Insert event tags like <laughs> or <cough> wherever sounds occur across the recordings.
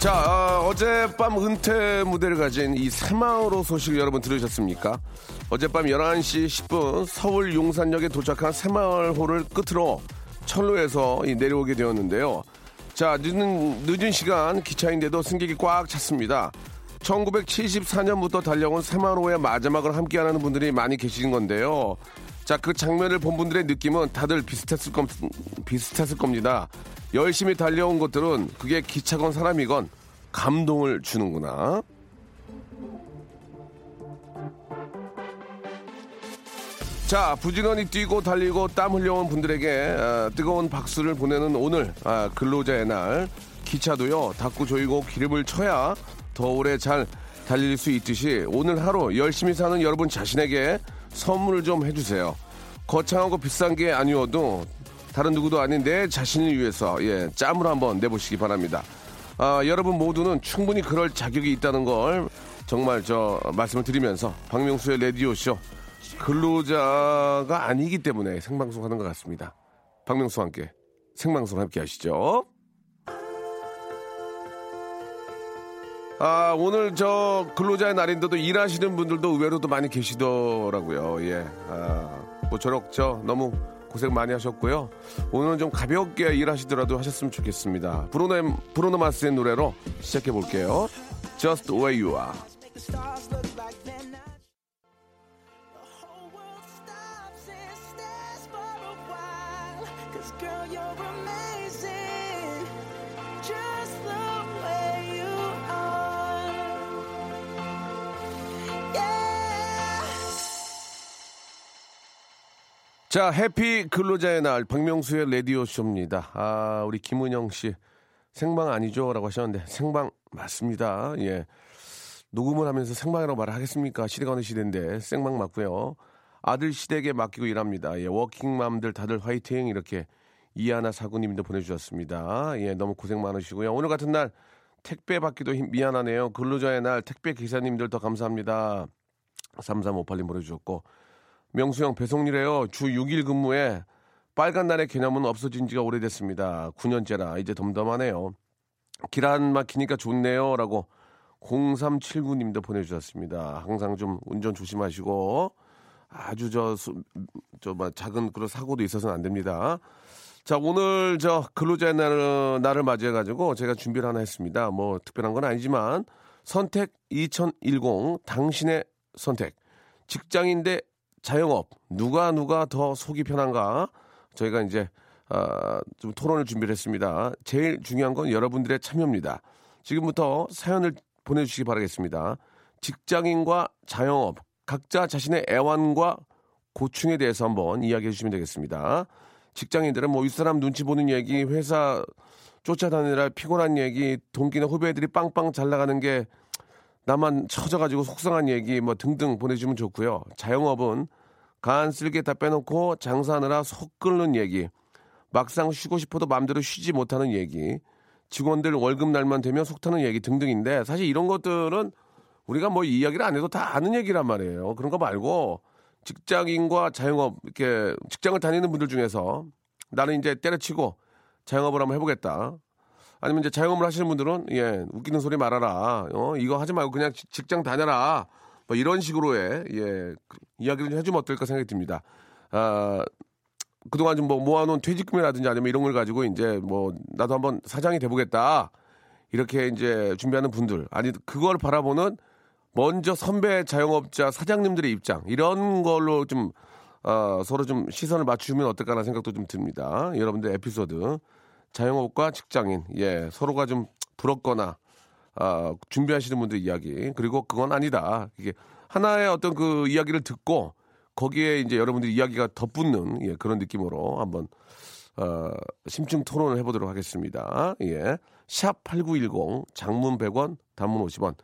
자, 어, 젯밤 은퇴 무대를 가진 이 새마을호 소식 여러분 들으셨습니까? 어젯밤 11시 10분 서울 용산역에 도착한 새마을호를 끝으로 철로에서 이 내려오게 되었는데요. 자, 늦은, 늦은 시간 기차인데도 승객이 꽉 찼습니다. 1974년부터 달려온 새마을호의 마지막을 함께하는 분들이 많이 계신 건데요. 자, 그 장면을 본 분들의 느낌은 다들 비슷했을, 겁, 비슷했을 겁니다. 열심히 달려온 것들은 그게 기차건 사람이건 감동을 주는구나. 자, 부지런히 뛰고 달리고 땀 흘려온 분들에게 아, 뜨거운 박수를 보내는 오늘 아, 근로자의 날 기차도요 닫고 조이고 기름을 쳐야 더 오래 잘 달릴 수 있듯이 오늘 하루 열심히 사는 여러분 자신에게 선물을 좀 해주세요. 거창하고 비싼 게 아니어도 다른 누구도 아닌 내 자신을 위해서 예 짬을 한번 내보시기 바랍니다. 아, 여러분 모두는 충분히 그럴 자격이 있다는 걸 정말 저 말씀을 드리면서 박명수의 레디오 쇼 근로자가 아니기 때문에 생방송 하는 것 같습니다. 박명수와 함께 생방송 함께 하시죠. 아, 오늘 저 근로자의 날인데도 일하시는 분들도 의외로도 많이 계시더라고요. 예. 아, 모처럼 저 너무 고생 많이 하셨고요. 오늘은 좀 가볍게 일하시더라도 하셨으면 좋겠습니다. 브로노, 브로노 마스의 노래로 시작해 볼게요. Just Where You Are. 자, 해피 근로자의 날 박명수의 라디오 쇼입니다. 아, 우리 김은영 씨 생방 아니죠라고 하셨는데 생방 맞습니다. 예. 녹음을 하면서 생방이라고 말을 하겠습니까? 시대가 어느 시대인데 생방 맞고요. 아들 시댁에 맡기고 일합니다. 예, 워킹맘들 다들 화이팅 이렇게 이하나 사구님도 보내주셨습니다. 예, 너무 고생 많으시고요. 오늘 같은 날 택배 받기도 힘- 미안하네요. 근로자의 날 택배 기사님들 더 감사합니다. 3358님 보내주셨고 명수형 배송일에요. 주 6일 근무에 빨간 날의 개념은 없어진 지가 오래됐습니다. 9년째라 이제 덤덤하네요. 길 안 막히니까 좋네요 라고 0379님도 보내주셨습니다. 항상 좀 운전 조심하시고 아주 저, 수- 저, 뭐 작은 그런 사고도 있어서는 안 됩니다. 자, 오늘 저 근로자의 날, 날을 맞이해가지고 제가 준비를 하나 했습니다. 뭐 특별한 건 아니지만 선택 2010 당신의 선택 직장인 대 자영업 누가 누가 더 속이 편한가 저희가 이제 아, 좀 토론을 준비를 했습니다. 제일 중요한 건 여러분들의 참여입니다. 지금부터 사연을 보내주시기 바라겠습니다. 직장인과 자영업 각자 자신의 애완과 고충에 대해서 한번 이야기해 주시면 되겠습니다. 직장인들은 뭐 윗사람 눈치 보는 얘기, 회사 쫓아다니느라 피곤한 얘기, 동기나 후배들이 빵빵 잘 나가는 게 나만 처져가지고 속상한 얘기 뭐 등등 보내주면 좋고요. 자영업은 간 쓸게 다 빼놓고 장사하느라 속 끓는 얘기, 막상 쉬고 싶어도 마음대로 쉬지 못하는 얘기, 직원들 월급 날만 되면 속 타는 얘기 등등인데 사실 이런 것들은 우리가 뭐 이야기를 안 해도 다 아는 얘기란 말이에요. 그런 거 말고 직장인과 자영업 이렇게 직장을 다니는 분들 중에서 나는 이제 때려치고 자영업을 한번 해보겠다. 아니면 이제 자영업을 하시는 분들은 예 웃기는 소리 말아라. 어 이거 하지 말고 그냥 지- 직장 다녀라. 뭐 이런 식으로의 예 그- 이야기를 좀 해주면 어떨까 생각이 듭니다. 아 그동안 좀 뭐 모아놓은 퇴직금이라든지 아니면 이런 걸 가지고 이제 뭐 나도 한번 사장이 돼보겠다. 이렇게 이제 준비하는 분들 아니 그걸 바라보는 먼저 선배 자영업자 사장님들의 입장 이런 걸로 좀 어, 서로 좀 시선을 맞추면 어떨까라는 생각도 좀 듭니다. 여러분들 에피소드 자영업과 직장인 예 서로가 좀 부럽거나 아, 준비하시는 분들 이야기 그리고 그건 아니다 이게 하나의 어떤 그 이야기를 듣고 거기에 이제 여러분들 이야기가 덧붙는 예, 그런 느낌으로 한번 어, 심층 토론을 해보도록 하겠습니다. 예. 샵 8910, 장문 100원, 단문 50원,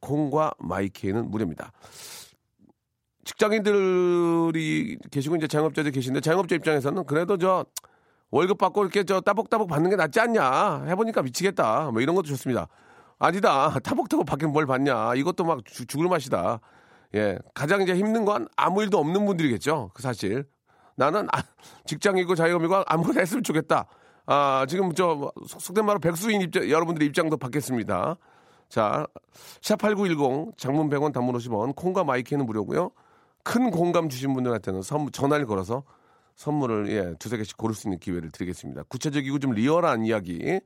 콩과 마이키에는 무료입니다. 직장인들이 계시고 이제 자영업자들 계신데 자영업자 입장에서는 그래도 저 월급 받고 이렇게 저 따복따복 받는 게 낫지 않냐? 해보니까 미치겠다. 뭐 이런 것도 좋습니다. 아니다. <laughs> 따복따복 받긴 뭘 받냐? 이것도 막 죽- 죽을 맛이다. 예. 가장 이제 힘든 건 아무 일도 없는 분들이겠죠. 그 사실. 나는 아, 직장이고 자영업이고 아무거나 했으면 좋겠다. 아 지금 저 속- 속된 말로 백수인 입장 여러분들의 입장도 받겠습니다. 자, 샵8910 장문 100원 단문 50원 콩과 my K는 무료고요. 큰 공감 주신 분들한테는 선 전화를 걸어서 선물을 예, 두세 개씩 고를 수 있는 기회를 드리겠습니다. 구체적이고 좀 리얼한 이야기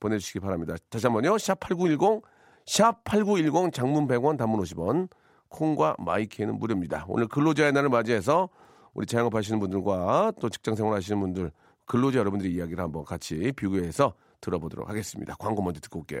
보내주시기 바랍니다. 다시 한번요. 샵8910 샵8910 장문 100원 단문 50원 콩과 my K는 무료입니다. 오늘 근로자의 날을 맞이해서 우리 자영업 하시는 분들과 또 직장 생활 하시는 분들 근로자 여러분들의 이야기를 한번 같이 비교해서 들어보도록 하겠습니다. 광고 먼저 듣고 올게요.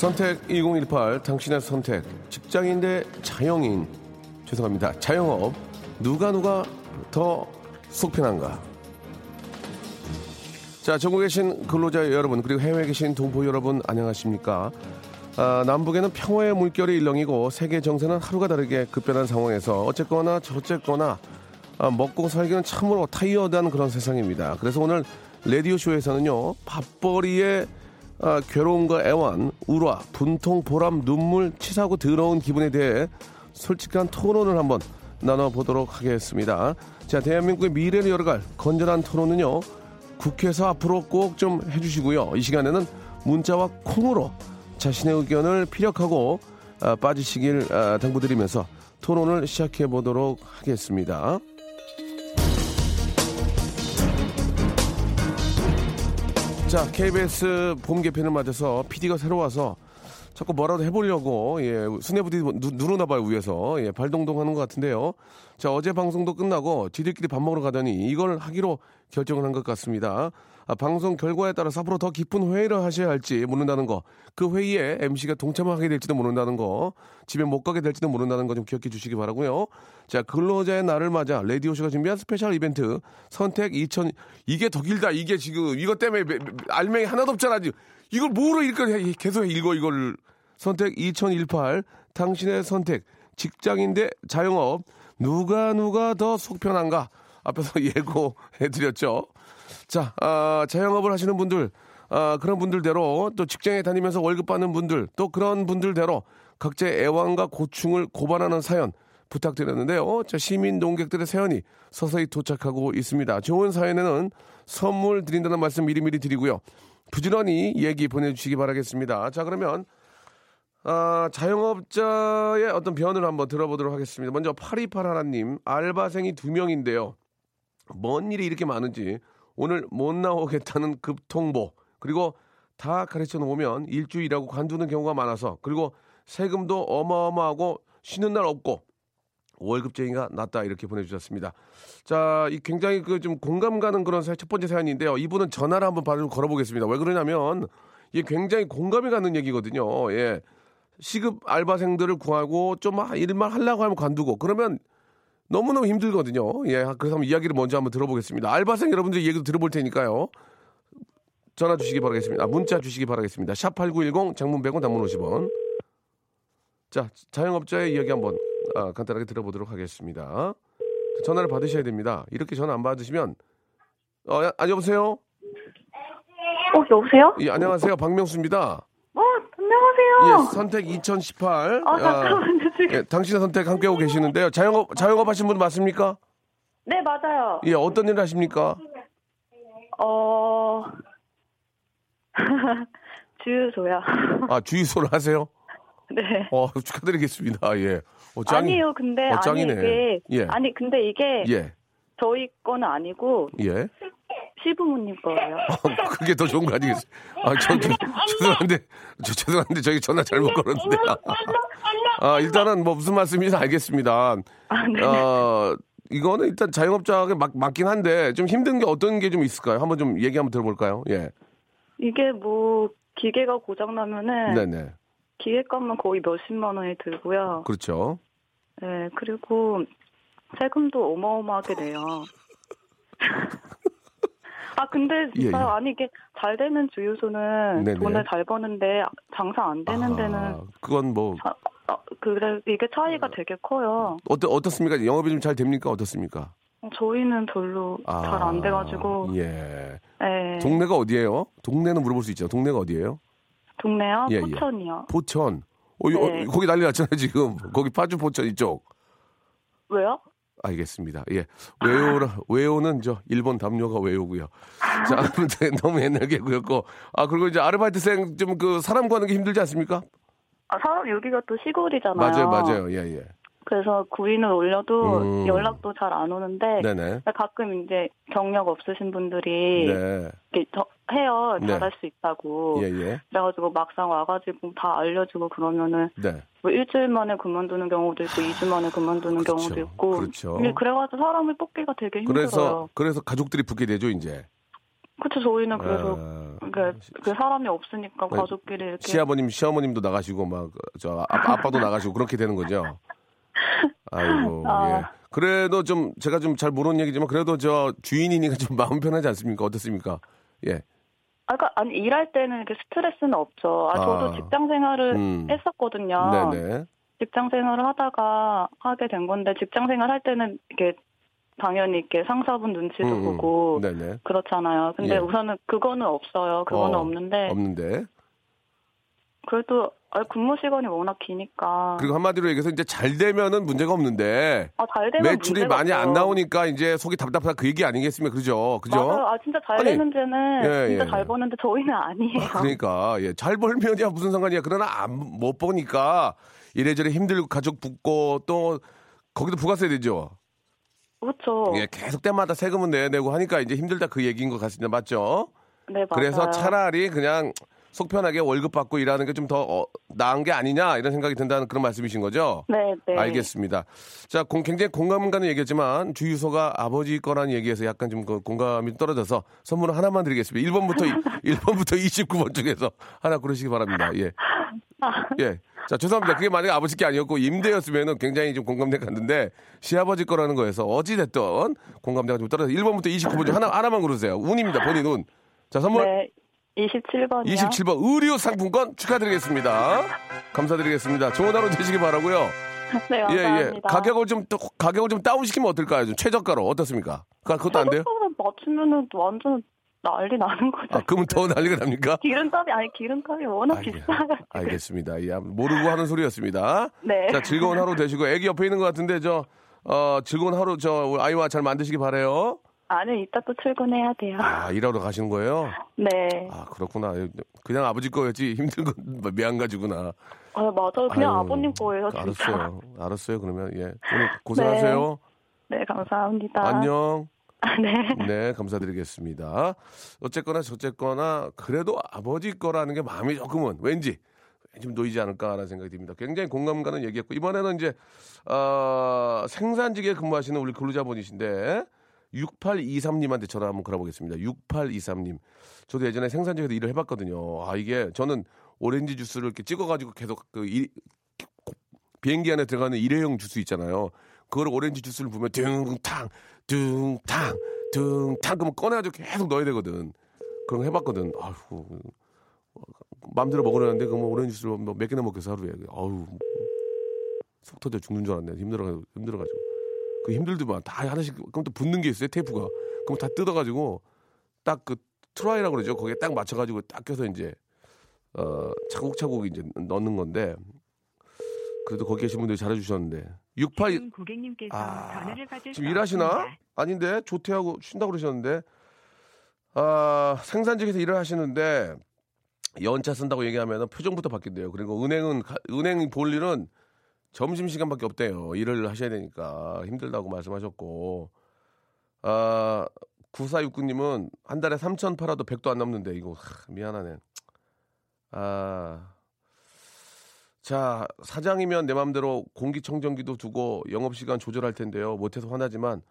선택 2018 당신의 선택. 직장인 대 자영인. 죄송합니다. 자영업. 누가 누가 더 속편한가? 자 전국에 계신 근로자 여러분 그리고 해외에 계신 동포 여러분 안녕하십니까? 아, 남북에는 평화의 물결이 일렁이고 세계 정세는 하루가 다르게 급변한 상황에서 어쨌거나 저쨌거나 아, 먹고 살기는 참으로 타이어드한 그런 세상입니다. 그래서 오늘 라디오 쇼에서는요 밥벌이의 아, 괴로움과 애환, 우라, 분통, 보람, 눈물, 치사하고 더러운 기분에 대해 솔직한 토론을 한번 나눠보도록 하겠습니다. 자, 대한민국의 미래를 열어갈 건전한 토론은요, 국회에서 앞으로 꼭 좀 해주시고요. 이 시간에는 문자와 콩으로 자신의 의견을 피력하고 아, 빠지시길 아, 당부드리면서 토론을 시작해 보도록 하겠습니다. 자, KBS 봄 개편을 맞아서 PD가 새로 와서 자꾸 뭐라도 해보려고 예 수뇌부들이 누- 누르나 봐요 위에서 예 발동동하는 것 같은데요. 자 어제 방송도 끝나고 지들끼리 밥 먹으러 가더니 이걸 하기로 결정을 한 것 같습니다. 아, 방송 결과에 따라서 앞으로 더 깊은 회의를 하셔야 할지 모른다는 거, 그 회의에 MC가 동참하게 될지도 모른다는 거, 집에 못 가게 될지도 모른다는 거 좀 기억해 주시기 바라고요. 자 근로자의 날을 맞아 라디오 쇼가 준비한 스페셜 이벤트. 선택 2000 이게 더 길다. 이게 지금 이것 때문에 알맹이 하나도 없잖아 지금. 이걸 뭐로 읽어 계속 읽어 이걸. 선택 2018 당신의 선택. 직장인 대 자영업. 누가 누가 더 속편한가? 앞에서 <laughs> 예고해드렸죠. 자 아, 자영업을 하시는 분들 아, 그런 분들대로 또 직장에 다니면서 월급 받는 분들 또 그런 분들대로 각자의 애환과 고충을 고발하는 사연 부탁드렸는데요. 자, 시민 농객들의 사연이 서서히 도착하고 있습니다. 좋은 사연에는 선물 드린다는 말씀 미리미리 드리고요. 부지런히 얘기 보내주시기 바라겠습니다. 자, 그러면 아, 자영업자의 어떤 변을 한번 들어보도록 하겠습니다. 먼저 828 하나님, 알바생이 두 명인데요. 뭔 일이 이렇게 많은지 오늘 못 나오겠다는 급통보 그리고 다 가르쳐 놓으면 일주일하고 관두는 경우가 많아서 그리고 세금도 어마어마하고 쉬는 날 없고 월급쟁이가 낫다 이렇게 보내주셨습니다. 자, 이 굉장히 그 좀 공감 가는 그런 사- 첫 번째 사연인데요. 이분은 전화를 한번 바로 걸어보겠습니다. 왜 그러냐면 이게 굉장히 공감이 가는 얘기거든요. 예. 시급 알바생들을 구하고 좀 일만 하려고 하면 관두고 그러면 너무너무 힘들거든요. 예. 그래서 한번 이야기를 먼저 한번 들어보겠습니다. 알바생 여러분들 얘기도 들어볼 테니까요. 전화 주시기 바라겠습니다. 아, 문자 주시기 바라겠습니다. 샵 8910 장문 100원 단문 50원. 자, 자영업자의 이야기 한번 아, 간단하게 들어보도록 하겠습니다. 전화를 받으셔야 됩니다. 이렇게 전화 안 받으시면 어, 야, 아, 여보세요? 어, 여보세요? 예, 안녕하세요. 박명수입니다. 어, 안녕하세요. 예, 선택 2018. 아, 잠깐만요, 지금. 예, 당신의 선택 함께 하고 계시는데요. 자영업 자영업 하신 분 맞습니까? 네, 맞아요. 예, 어떤 일을 하십니까? 어, <laughs> 주유소요. 아, 주유소를 하세요? 네. 어, 축하드리겠습니다. 예. 어, 아니요, 근데, 어, 아니, 짱이네. 이게, 예. 아니, 근데 이게, 예. 저희 거는 아니고 예. 시부모님 거예요. 그게 더 좋은 거 아니겠어요? 아, 저, 저, <laughs> 죄송한데, 저, 죄송한데, 저기 전화 잘못 걸었는데. 아, 일단은 뭐 무슨 말씀인지 알겠습니다. 아, 네. 어, 이거는 일단 자영업자에게 맞, 맞긴 한데, 좀 힘든 게 어떤 게 좀 있을까요? 한번 좀 얘기 한번 들어볼까요? 예. 이게 뭐 기계가 고장 나면은 네네. 기계값만 거의 몇십만 원이 들고요. 그렇죠. 네, 그리고 세금도 어마어마하게 내요. <laughs> 아 근데 진짜 예, 예. 아니 이게 잘 되는 주유소는 네네. 돈을 잘 버는데 장사 안 되는 데는 아, 그건 뭐, 자, 아, 그래 이게 차이가 되게 커요. 어떠, 어떻습니까? 영업이 좀 잘 됩니까? 어떻습니까? 저희는 별로 아, 잘안 돼가지고 예. 네. 동네가 어디예요? 동네는 물어볼 수 있죠. 동네가 어디예요? 동네요? 예, 예. 포천이요. 포천. 어, 이- 네. 어, 거기 난리 났잖아요, 지금. 거기 파주 포천 이쪽. 왜요? 알겠습니다. 예. 외우라, 외우는 저 일본 담요가 외우고요. 자, 아무튼 <laughs> 너무 옛날 개구였고. 아, 그리고 이제 아르바이트생 좀 그 사람 구하는 게 힘들지 않습니까? 아 사람 여기가 또 시골이잖아요. 맞아요, 맞아요. 예, 예. 그래서 구인을 올려도 음. 연락도 잘 안 오는데 네네. 가끔 이제 경력 없으신 분들이 네. 이렇게 저- 해요 네. 잘할 수 있다고 예, 예. 그래가지고 막상 와가지고 다 알려주고 그러면은 네. 뭐 일주일 만에 그만두는 경우도 있고 이주 만에 그만두는 그렇죠. 경우도 있고 그렇죠. 그래가지고 사람을 뽑기가 되게 힘들어요. 그래서, 그래서 가족들이 붙게 되죠, 이제. 그렇죠 저희는 그래서 아, 그, 그 사람이 없으니까 네. 가족끼리 이렇게 시아버님, 시어머님도 나가시고, 막, 저, 아, 아빠도 나가시고, 그렇게 되는 거죠. 아이고, <laughs> 아. 예. 그래도 좀, 제가 좀 잘 모르는 얘기지만, 그래도 저, 주인이니까 좀 <laughs> 마음 편하지 않습니까? 어떻습니까? 예. 아, 그러니까 아니 일할 때는 이렇게 스트레스는 없죠. 아, 저도 아. 직장 생활을 음. 했었거든요. 네네. 직장 생활을 하다가 하게 된 건데 직장 생활 할 때는 이게 당연히 이렇게 상사분 눈치도 음, 음. 보고 네네. 그렇잖아요. 근데 예. 우선은 그거는 없어요. 그거는 어, 없는데 없는데. 그래도 아, 근무 시간이 워낙 기니까 그리고 한마디로 얘기해서 이제 잘 되면은 문제가 없는데 아, 잘 되면 매출이 문제가 많이 안 없어요. 나오니까 이제 속이 답답하다 그 얘기 아니겠습니까? 그죠? 그죠? 맞아요. 아 진짜 잘 아니, 되는 데는 예, 진짜 예. 잘 버는데 저희는 아니에요. 그러니까 예, 잘 벌면야 무슨 상관이야. 그러나 안, 못 보니까 이래저래 힘들고 가족 붙고 또 거기도 부가세 되죠. 그렇죠. 예, 계속 때마다 세금은 내야 되고 하니까 이제 힘들다 그 얘기인 것 같습니다. 맞죠? 네 맞아요. 그래서 차라리 그냥 속 편하게 월급 받고 일하는 게 좀더 어, 나은 게 아니냐 이런 생각이 든다는 그런 말씀이신 거죠? 네, 네. 알겠습니다. 자, 공, 굉장히 공감 가는 얘기였지만 주유소가 아버지 거라는 얘기에서 약간 좀 그 공감이 떨어져서 선물을 하나만 드리겠습니다. 1번부터 1번부터 29번 중에서 하나 고르시기 바랍니다. 예. 예. 자, 죄송합니다. 그게 만약에 아버지 게 아니었고 임대였으면은 굉장히 좀 공감대가 갔는데 시아버지 거라는 거에서 어찌 됐든 공감대가 좀 떨어져서 1번부터 29번 중 하나 하나만 고르세요. 운입니다. 본인 운. 자, 선물 네. 27번이요. 27번 의류 상품권 축하드리겠습니다. 감사드리겠습니다. 좋은 하루 되시기 바라고요. 네, 예, 감사합니다. 예. 가격을 좀, 또 가격을 좀 다운시키면 어떨까요? 좀 최저가로. 어떻습니까? 그- 그것도 안 돼요? 맞추면은 완전 난리 나는 거죠. 아, 그러면 더 난리가 납니까? 기름값이 아니 기름값이 워낙 알겠- 비싸가지고. 알겠습니다. 예, 모르고 하는 소리였습니다. 네. 자, 즐거운 하루 되시고, 애기 옆에 있는 것 같은데, 저, 어, 즐거운 하루, 저, 아이와 잘 만드시기 바래요 아니 이따 또 출근해야 돼요. 아, 일하러 가시는 거예요? 네. 아, 그렇구나. 그냥 아버지 거였지. <laughs> 힘든 건 매한 가지구나. 아 맞아요. 그냥 아유, 아버님 거예요 진짜. 알았어요. 알았어요. 그러면, 예. 오늘 <laughs> 고생하세요. 네 감사합니다. 안녕. 아, 네. <laughs> 네, 감사드리겠습니다. 어쨌거나 저쨌거나 그래도 아버지 거라는 게 마음이 조금은 왠지 좀 놓이지 않을까라는 생각이 듭니다. 굉장히 공감 가는 얘기였고 이번에는 이제 어, 생산직에 근무하시는 우리 근로자분이신데 6823님한테 전화 한번 걸어보겠습니다. 6823님. 저도 예전에 생산직에서 일을 해봤거든요. 아 이게 저는 오렌지 주스를 이렇게 찍어가지고 계속 그 일- 비행기 안에 들어가는 일회용 주스 있잖아요. 그걸 오렌지 주스를 부으면 둥탕, 둥탕, 둥탕 그러면 꺼내가지고 계속 넣어야 되거든. 그런 거 해봤거든. 아휴, 마음대로 먹으려는데 그뭐 오렌지 주스를 뭐몇 개나 먹겠어 하루에. 아우, 속 터져 죽는 줄 알았네. 힘들어가지고 힘들어가지고. 그 힘들더만 다 하나씩 그럼 또 붙는 게 있어요 테이프가. 그럼 다 뜯어가지고 딱 그 트레이라고 그러죠. 거기에 딱 맞춰가지고 딱 껴서 이제 어 차곡차곡 이제 넣는 건데 그래도 거기 계신 분들이 잘해주셨는데 68 지금 고객님께서 아, 전화를 받을 지금 수 일하시나? 아닌데 조퇴하고 쉰다 고 그러셨는데 아 생산직에서 일을 하시는데 연차 쓴다고 얘기하면 표정부터 바뀐대요. 그리고 은행은 가- 은행 볼 일은 점심 시간밖에 없대요. 일을 하셔야 되니까 힘들다고 말씀하셨고 아, 9469님은 한 달에 3천 팔아도 100도 안 남는데, 이거, 하, 미안하네. 아. 자, 사장이면 내 맘대로 공기청정기도 두고 영업시간 조절할 텐데요. 못해서 화나지만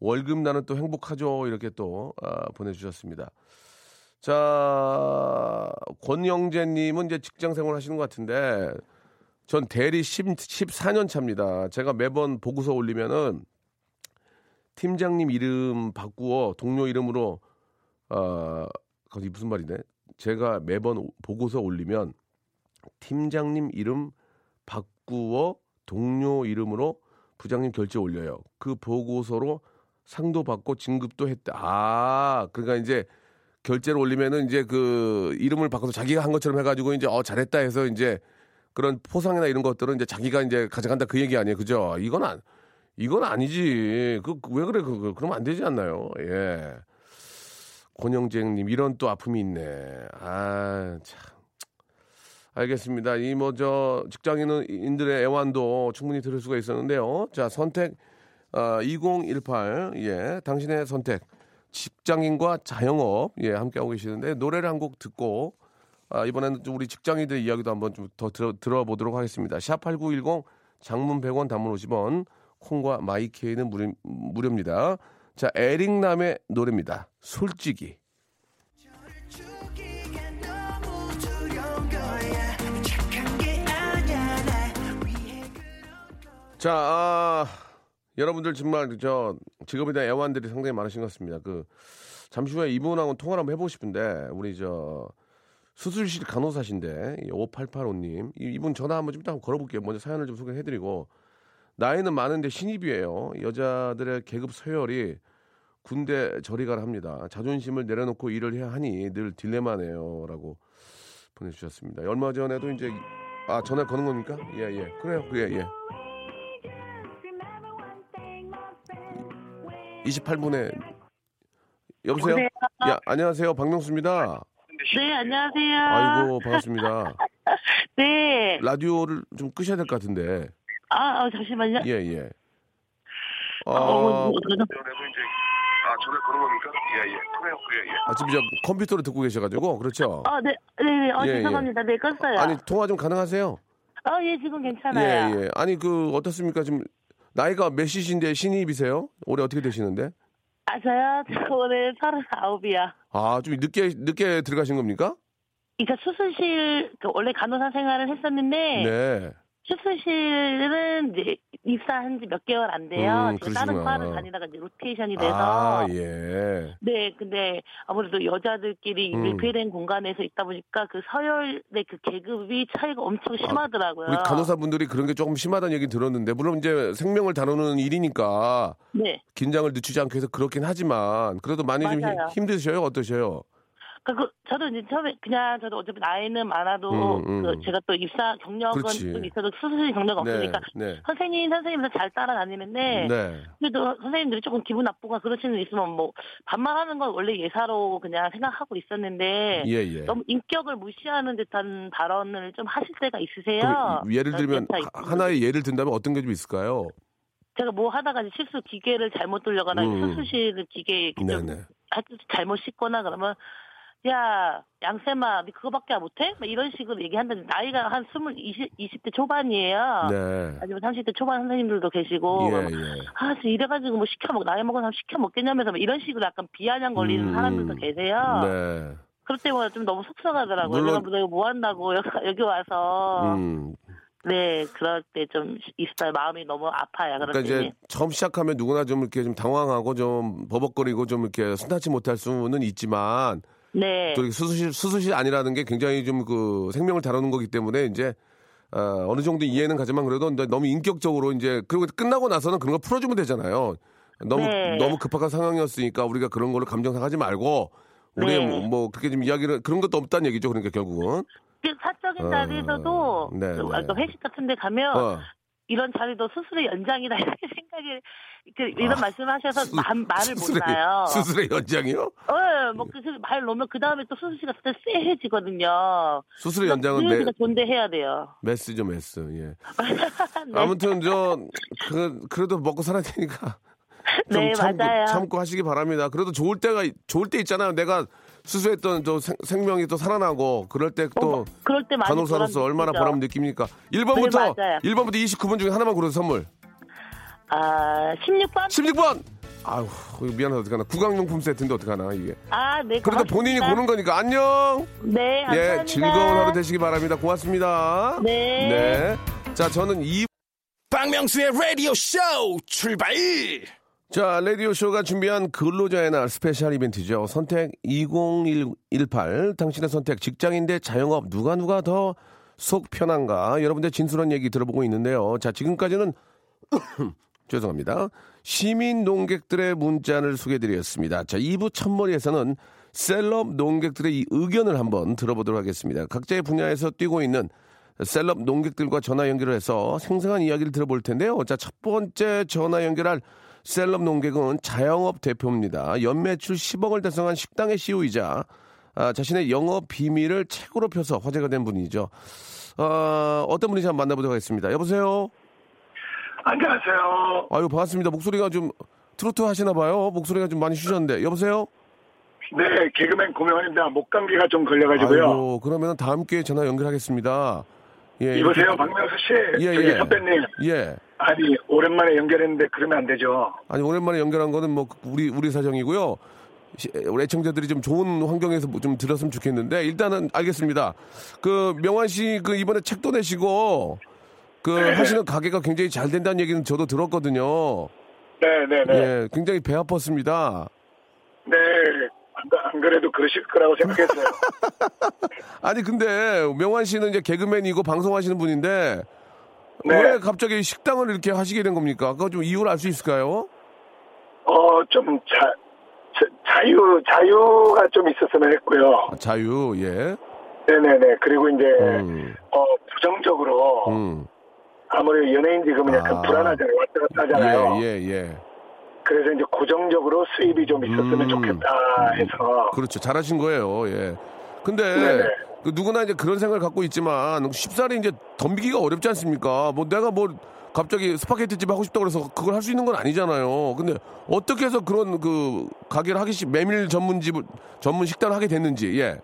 월급 나는 또 행복하죠. 이렇게 또 아, 보내주셨습니다. 자, 권영재님은 이제 직장 생활 하시는 것 같은데 전 대리 10, 14년 차입니다. 제가 매번 보고서 올리면은 팀장님 이름 바꾸어 동료 이름으로 어, 거기 무슨 말이네? 제가 매번 보고서 올리면 팀장님 이름 바꾸어 동료 이름으로 부장님 결제 올려요. 그 보고서로 상도 받고 진급도 했다. 아, 그러니까 이제 결제를 올리면은 이제 그 이름을 바꿔서 자기가 한 것처럼 해가지고 이제 어 잘했다 해서 이제 그런 포상이나 이런 것들은 이제 자기가 이제 가져간다 그 얘기 아니에요, 그죠? 이건 안 이건 아니지. 그 왜 그래 그 그러면 안 되지 않나요? 예. 권영재님 이런 또 아픔이 있네. 아 참. 알겠습니다. 이 뭐 저 직장인들의 애완도 충분히 들을 수가 있었는데요. 자 선택 어, 2018 예, 당신의 선택 직장인과 자영업 예 함께 하고 계시는데 노래를 한 곡 듣고 아, 이번에는 좀 우리 직장인들 이야기도 한번 좀 더 들어, 들어보도록 하겠습니다. 샵8910 장문 100원 단문 50원 콩과 마이케이는 무료, 무료입니다. 자 에릭남의 노래입니다. 솔직히 자, 아, 여러분들 정말 저 직업에 대한 애완들이 상당히 많으신 것 같습니다. 그 잠시 후에 이분하고 통화를 한번 해보고 싶은데 우리 저 수술실 간호사신데 5885님 이분 전화 한번 좀 이따 걸어볼게요. 먼저 사연을 좀 소개해드리고 나이는 많은데 신입이에요. 여자들의 계급 서열이 군대 저리 가라 합니다. 자존심을 내려놓고 일을 해야 하니 늘 딜레마네요라고 보내주셨습니다. 얼마 전에도 이제 아 전화 거는 겁니까? 예 예. 그래요. 예 예. 28분에 여보세요? 야 안녕하세요 박명수입니다. 네, 안녕하세요. 아이고 반갑습니다. <laughs> 네. 라디오를 좀 끄셔야 될 것 같은데. 아, 어, 잠시만요. 예 예. 아, 어, 어떡하죠? 아 전화 거는 겁니까? 예 예. 그래요. 예 예. 아 지금 저 컴퓨터로 듣고 계셔가지고 그렇죠? 아, 네, 네, 네. 어, 예, 예. 죄송합니다. 네, 껐어요. 아니 통화 좀 가능하세요? 어, 예, 지금 괜찮아요. 예 예. 아니 그 어떻습니까 지금 나이가 몇이신데 신입이세요? 올해 어떻게 되시는데? 아, 저요? 저 올해 서른아홉이요. 아좀 늦게 늦게 들어가신 겁니까? 그러니까 수술실, 그 원래 간호사 생활을 했었는데, 네. 수술실은 이제 입사한 지 몇 개월 안 돼요. 음, 제가 다른. 과를 다니다가 이제 로테이션이 돼서. 아 예. 네, 근데 아무래도 여자들끼리 음. 밀폐된 공간에서 있다 보니까 그 서열의 그 계급이 차이가 엄청 심하더라고요. 우리 간호사분들이 그런 게 조금 심하다는 얘기 들었는데 물론 이제 생명을 다루는 일이니까 네. 긴장을 늦추지 않기 위해서 그렇긴 하지만 그래도 많이 좀 맞아요. 힘- 힘드셔요 어떠셔요? 그, 그, 저도 이제 처음에 그냥 저도 어차피 나이는 많아도 음, 음. 그 제가 또 입사 경력은 그렇지. 좀 있어도 수술 경력 네, 없으니까 네. 선생님 선생님도 잘 따라다니는데 네. 그래도 선생님들이 조금 기분 나쁘거나 그러시는 일 있으면 뭐 반말하는 건 원래 예사로 그냥 생각하고 있었는데 예, 예. 너무 인격을 무시하는 듯한 발언을 좀 하실 때가 있으세요. 예를 들면 하- 하나의 예를 든다면 어떤 게 좀 있을까요? 제가 뭐 하다가 실수 기계를 잘못 돌려거나 음. 수술실 기계 좀 네네. 하여튼 잘못 씻거나 그러면 야 양쌤아 니 그거밖에 못해? 막 이런 식으로 얘기한다는 나이가 한 스물 이십 20대 초반이에요. 네. 아니면 30대 초반 선생님들도 계시고 예, 그러면 예. 아 이래가지고 뭐 시켜 먹 나이 먹은 사람 시켜 먹겠냐면서 막 이런 식으로 약간 비아냥 걸리는 음. 사람들도 계세요. 네. 그럴 때마다 좀 너무 속상하더라고요. 물론- 내가 뭐, 뭐 한다고 <laughs> 여기, 여기 와서 음. 네 그럴 때 좀 있어요. 마음이 너무 아파요. 그러니까 때. 이제 처음 시작하면 누구나 좀 이렇게 좀 당황하고 좀 버벅거리고 좀 이렇게 순탄치 못할 수는 있지만 네. 또 수술실 수술실 아니라는 게 굉장히 좀 그 생명을 다루는 거기 때문에 이제 어, 어느 정도 이해는 가지만 그래도 너무 인격적으로 이제 그리고 끝나고 나서는 그런 거 풀어주면 되잖아요. 너무 네. 너무 급박한 상황이었으니까 우리가 그런 걸로 감정 상하지 말고 우리 네. 뭐, 뭐 그렇게 좀 이야기를 그런 것도 없다는 얘기죠. 그러니까 결국은 그 사적인 어, 자리에서도 네, 그 네. 아까 회식 같은 데 가면 어, 이런 자리도 수술의 연장이다 이렇게 생각이 그 이런 아, 말씀하셔서 수- 말, 말을 못 수술의- 나요. 수술의 연장이요? 어, 뭐그말 놓으면 그 다음에 또 수술실 갔을 때 쎄해지거든요. 수술의 연장은 늘 메, 가 존대해야 돼요. 메스죠 메스. 예. <laughs> 네. 아무튼 저 그, 그래도 먹고 살아야 되니까 좀 네, 참고, 맞아요. 참고 하시기 바랍니다. 그래도 좋을 때가 좋을 때 있잖아요. 내가 수수했던 저 생, 생명이 또 살아나고 그럴 때또 어, 그럴 때 많이 간호사로서 얼마나. 보람 느낍니까? 1번부터 네, 맞아요. 1번부터 29번 중에 하나만 고르세요. 선물. 아, 16번? 16번. 아유, 미안해 어떡하나. 구강용품 세트인데 어떡하나 이게. 아, 네. 그래도 본인이. 고른 거니까 안녕. 네, 감사합니다. 예, 즐거운 하루 되시기 바랍니다. 고맙습니다. 네. 네. 자, 저는 이 박명수의 라디오 쇼 출발 자, 라디오쇼가 준비한 근로자의 날 스페셜 이벤트죠. 선택 2018. 당신의 선택 직장인 대 자영업 누가 누가 더 속 편한가? 여러분들 진솔한 얘기 들어보고 있는데요. 자, 지금까지는 죄송합니다. 시민 농객들의 문자를 소개해드렸습니다. 자, 2부 첫머리에서는 셀럽 농객들의 이 의견을 한번 들어보도록 하겠습니다. 각자의 분야에서 뛰고 있는 셀럽 농객들과 전화 연결을 해서 생생한 이야기를 들어볼 텐데요. 자, 첫 번째 전화 연결할 셀럽 농객은 자영업 대표입니다. 연매출 10억을 달성한 식당의 CEO이자 아, 자신의 영업 비밀을 책으로 펴서 화제가 된 분이죠. 어, 어떤 분인지 한번 만나보도록 하겠습니다. 여보세요? 안녕하세요. 아유, 반갑습니다. 목소리가 좀 트로트 하시나 봐요. 목소리가 좀 많이 쉬셨는데. 여보세요? 네, 개그맨 고명환입니다. 목감기가 좀 걸려가지고요. 아이고, 그러면 다음 기회에 전화 연결하겠습니다. 예, 이보세요, 박명수 씨. 예, 예. 선배님. 예. 아니, 오랜만에 연결했는데 그러면 안 되죠. 아니 오랜만에 연결한 거는 뭐 우리 우리 사정이고요. 시- 우리 애청자들이 좀 좋은 환경에서 뭐좀 들었으면 좋겠는데 일단은 알겠습니다. 그 명환 씨 그 이번에 책도 내시고 그 네. 하시는 가게가 굉장히 잘 된다는 얘기는 저도 들었거든요. 네, 네, 네. 예, 굉장히 배 아팠습니다. 네. 안, 안 그래도 그러실 거라고 생각했어요. <laughs> 아니 근데 명환 씨는 이제 개그맨이고 방송하시는 분인데 네. 왜 갑자기 식당을 이렇게 하시게 된 겁니까? 그거 좀 이유를 알 수 있을까요? 어, 좀 자, 자, 자유, 자유가 좀 있었으면 했고요. 아, 자유, 예. 네네네. 그리고 이제, 음, 어, 부정적으로, 음. 아무리 연예인 지금은 약간 아. 불안하잖아요. 왔다 갔다 하잖아요. 예, 예, 예. 그래서 이제 고정적으로 수입이 좀 있었으면 음. 좋겠다 해서. 그렇죠. 잘하신 거예요. 예. 근데 네네. 그 누구나 이제 그런 생각을 갖고 있지만 쉽사리 이제 덤비기가 어렵지 않습니까? 뭐 내가 뭐 갑자기 스파게티 집 하고 싶다고 그래서 그걸 할 수 있는 건 아니잖아요. 근데 어떻게 해서 그런 그 가게를 하기 시 메밀 전문집을 전문 식당을 하게 됐는지. 예.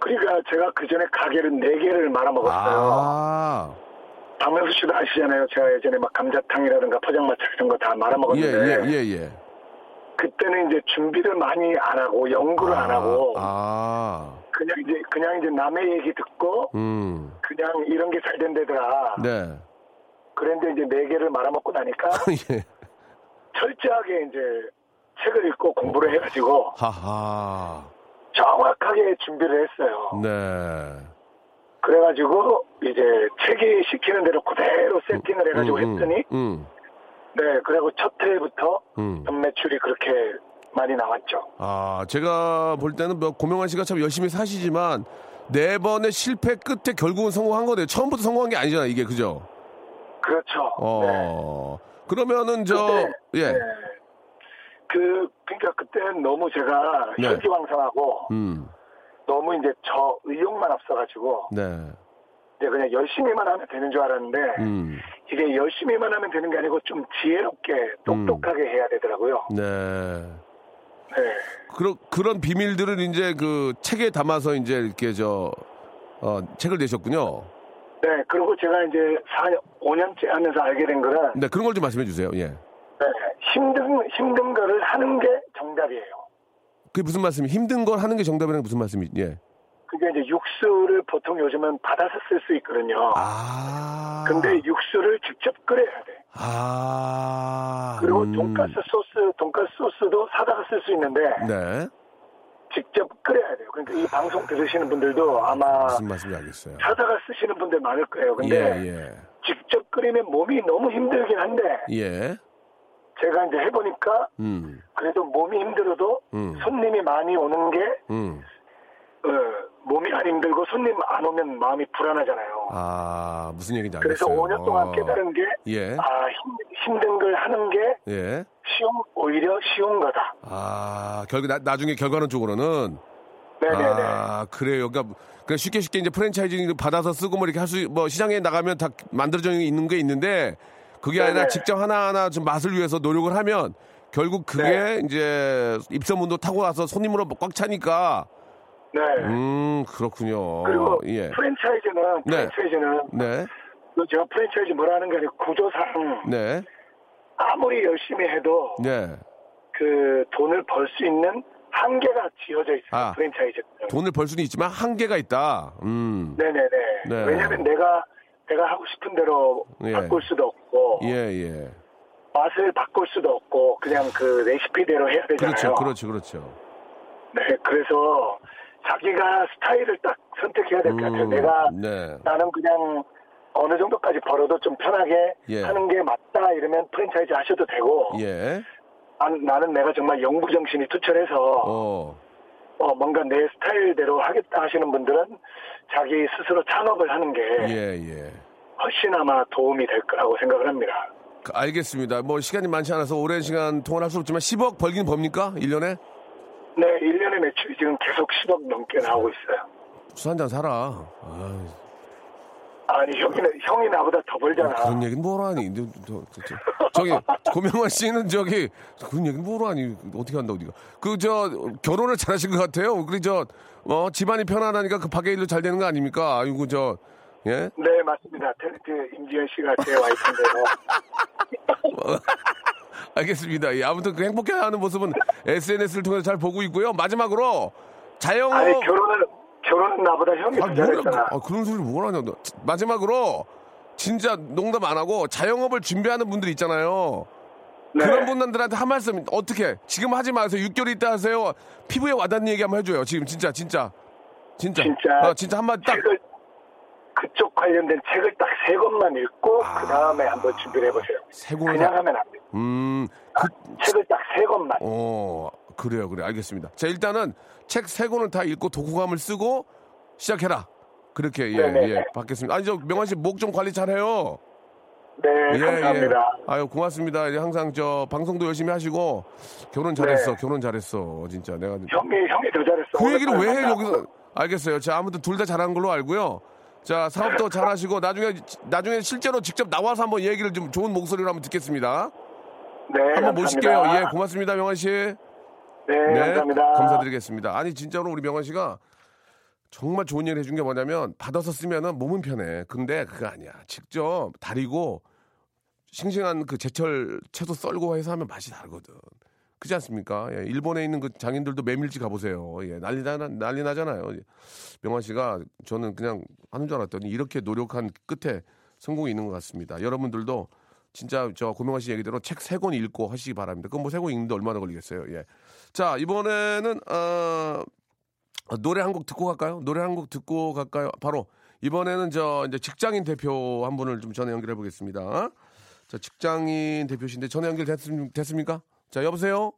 그러니까 제가 그 전에 가게를 네 개를 말아먹었어요. 아. 박명수 씨도 아시잖아요. 제가 예전에 막 감자탕이라든가 포장마차 이런 거다 예, 말아먹었는데 예, 예, 예. 그때는 이제 준비를 많이 안 하고 연구를 안 하고 아. 그냥 이제 그냥 이제 남의 얘기 듣고 음. 그냥 이런 게 잘 된다더라. 네. 그런데 이제 네 개를 말아먹고 나니까 <laughs> 예. 철저하게 이제 책을 읽고 공부를 해가지고 하하. 정확하게 준비를 했어요. 네. 그래가지고 이제 책이 시키는 대로 그대로 세팅을 해가지고 음, 음, 했더니 음. 네 그리고 첫 회부터 음. 연매출이 그렇게 많이 나왔죠. 아, 제가 볼 때는 뭐 고명환 씨가 참 열심히 사시지만 네 번의 실패 끝에 결국은 성공한 거네요. 처음부터 성공한 게 아니잖아, 이게 그죠? 그렇죠. 네. 어. 그러면은 저 예. 네. 그 그러니까 그때는 너무 제가 네. 혈기왕성하고 음. 너무 이제 저 의욕만 앞서가지고 네. 이제 그냥 열심히만 하면 되는 줄 알았는데 음. 이게 열심히만 하면 되는 게 아니고 좀 지혜롭게 똑똑하게 해야 되더라고요. 네. 네. 그런 그런 비밀들을 이제 그 책에 담아서 이제 이렇게 저 어, 책을 내셨군요. 네, 그리고 제가 이제 4년, 5년째 하면서 알게 된 거는 네, 그런 걸 좀 말씀해 주세요. 예. 네, 힘든 힘든 거를 하는 게 정답이에요. 그게 무슨 말씀이 힘든 걸 하는 게 정답이라는 게 무슨 말씀이? 예. 그게 이제 육수를 보통 요즘은 받아서 쓸 수 있거든요. 아. 근데 육수를 직접 끓여야 돼. 아. 그리고 음. 돈가스 소스, 돈가스 소스도 사다가 쓸 수 있는데 네. 직접 끓여야 돼요. 그러니까 이 방송 들으시는 분들도 아마 무슨 말씀인지 알겠어요. 사다가 쓰시는 분들 많을 거예요. 근데 예, 예. 직접 끓이면 몸이 너무 힘들긴 한데 예. 제가 이제 해보니까 음. 그래도 몸이 힘들어도 음. 손님이 많이 오는 게 음. 어, 몸이 안 힘들고 손님 안 오면 마음이 불안하잖아요. 아, 무슨 얘기인지 그래서 알겠어요. 5년 동안 어. 깨달은 게 예. 아, 힘, 힘든 걸 하는 게 예. 쉬운 오히려 쉬운 거다. 아, 결국 나, 나중에 결과론적으로는 네네네. 아, 그래요. 그러니까 그러니까 쉽게 쉽게 이제 프랜차이징 받아서 쓰고 뭐 이렇게 할 수 뭐 시장에 나가면 다 만들어져 있는 게 있는데 그게 아니라 네네. 직접 하나하나 좀 맛을 위해서 노력을 하면 결국 그게 이제 입소문도 타고 나서 손님으로 꽉 차니까 네. 음 그렇군요. 그리고 예. 프랜차이즈는 네. 프랜차이즈는 네. 그 제가 프랜차이즈 뭐라는 게 아니고 구조상 네. 아무리 열심히 해도 네. 그 돈을 벌 수 있는 한계가 지어져 있어요. 아. 프랜차이즈는. 돈을 벌 수는 있지만 한계가 있다. 음. 네네네. 네. 왜냐하면 내가 내가 하고 싶은 대로 예. 바꿀 수도 없고 예, 예. 맛을 바꿀 수도 없고 그냥 그 레시피대로 해야 되잖아요. 그렇죠. 그렇죠. 그렇죠. 네, 그래서 자기가 스타일을 딱 선택해야 될 것 같아요. 음, 내가 네. 나는 그냥 어느 정도까지 벌어도 좀 편하게 예. 하는 게 맞다 이러면 프랜차이즈 하셔도 되고 예. 아, 나는 내가 정말 연구 정신이 투철해서 어. 어, 뭔가 내 스타일대로 하겠다 하시는 분들은 자기 스스로 창업을 하는 게 예, 예. 훨씬 아마 도움이 될 거라고 생각을 합니다. 그, 알겠습니다. 뭐 시간이 많지 않아서 오랜 시간 통화를 할수 없지만 10억 벌긴 법니까? 1년에? 네, 1년의 매출이 지금 계속 10억 넘게 나오고 있어요. 술 한잔 사라. 아, 아니, 형이는, 형이 나보다 더 벌잖아. 그런 얘기는 뭐로 하니? 저, 저, 저, 저기 고명환 씨는 저기 그런 얘기는 뭐로 하니? 어떻게 한다고 네가? 그 저 결혼을 잘하신 것 같아요. 그리 저 어, 집안이 편안하니까 급하게 일도 잘 되는 거 아닙니까? 아이고 저 예? 네, 맞습니다. 탤런트 임지현 씨가 제 와이프인데요. <laughs> 알겠습니다. 예, 아무튼 그 행복해하는 모습은 SNS를 통해서 잘 보고 있고요. 마지막으로 자영업 아니, 결혼을, 결혼은 나보다 형이 아, 더 뭐야, 잘했잖아. 아, 그런 소리를 뭘 하냐. 너. 마지막으로 진짜 농담 안 하고 자영업을 준비하는 분들 있잖아요. 네. 그런 분들한테 한 말씀 어떻게 지금 하지 마세요. 6개월 있다 하세요. 피부에 와닿는 얘기 한번 해줘요. 지금 진짜 진짜 진짜 진짜. 아, 진짜 한마디 딱 책을, 그쪽 관련된 책을 딱 세 권만 읽고, 그 다음에 한번 준비를 해보세요. 세 권을 그냥 다- 하면 안 돼요. 음, 그, 책을 딱 세 권만. 어, 그래요, 그래, 알겠습니다. 자, 일단은 책 세 권을 다 읽고 독후감을 쓰고 시작해라. 그렇게, 예, 네네네. 예, 받겠습니다. 아니, 저, 명환 씨 목 좀 관리 잘 해요. 네, 감사합니다. 아유, 고맙습니다. 이제 항상 저, 방송도 열심히 하시고, 결혼 잘했어, 네. 결혼 잘했어. 진짜 내가. 형이, 형이 더 잘했어. 그 얘기를 왜 해, 여기서. 알겠어요. 자, 아무튼 둘 다 잘한 걸로 알고요. 자, 사업도 잘하시고, 나중에, 나중에 실제로 직접 나와서 한번 얘기를 좀 좋은 목소리로 한번 듣겠습니다. 네, 한번 감사합니다. 모실게요. 예, 고맙습니다, 명환 씨. 네, 네, 감사합니다. 감사드리겠습니다. 아니 진짜로 우리 명환 씨가 정말 좋은 일 해준 게 뭐냐면 받아서 쓰면은 몸은 편해. 근데 그거 아니야. 직접 다리고 싱싱한 그 제철 채소 썰고 해서 하면 맛이 다르거든. 그렇지 않습니까? 예, 일본에 있는 그 장인들도 메밀지 가보세요. 예, 난리 나 난리 나잖아요. 예. 명환 씨가 저는 그냥 하는 줄 알았더니 이렇게 노력한 끝에 성공이 있는 것 같습니다. 여러분들도 진짜 저 고명환 씨 얘기대로 책 세 권 읽고 하시기 바랍니다. 그럼 뭐 세 권 읽는데 얼마나 걸리겠어요? 예. 자 이번에는 어, 어, 노래 한 곡 듣고 갈까요? 노래 한 곡 듣고 갈까요? 바로 이번에는 저 이제 직장인 대표 한 분을 좀 전화 연결해 보겠습니다. 자 직장인 대표신데 전화 연결 됐습, 니까 자 여보세요.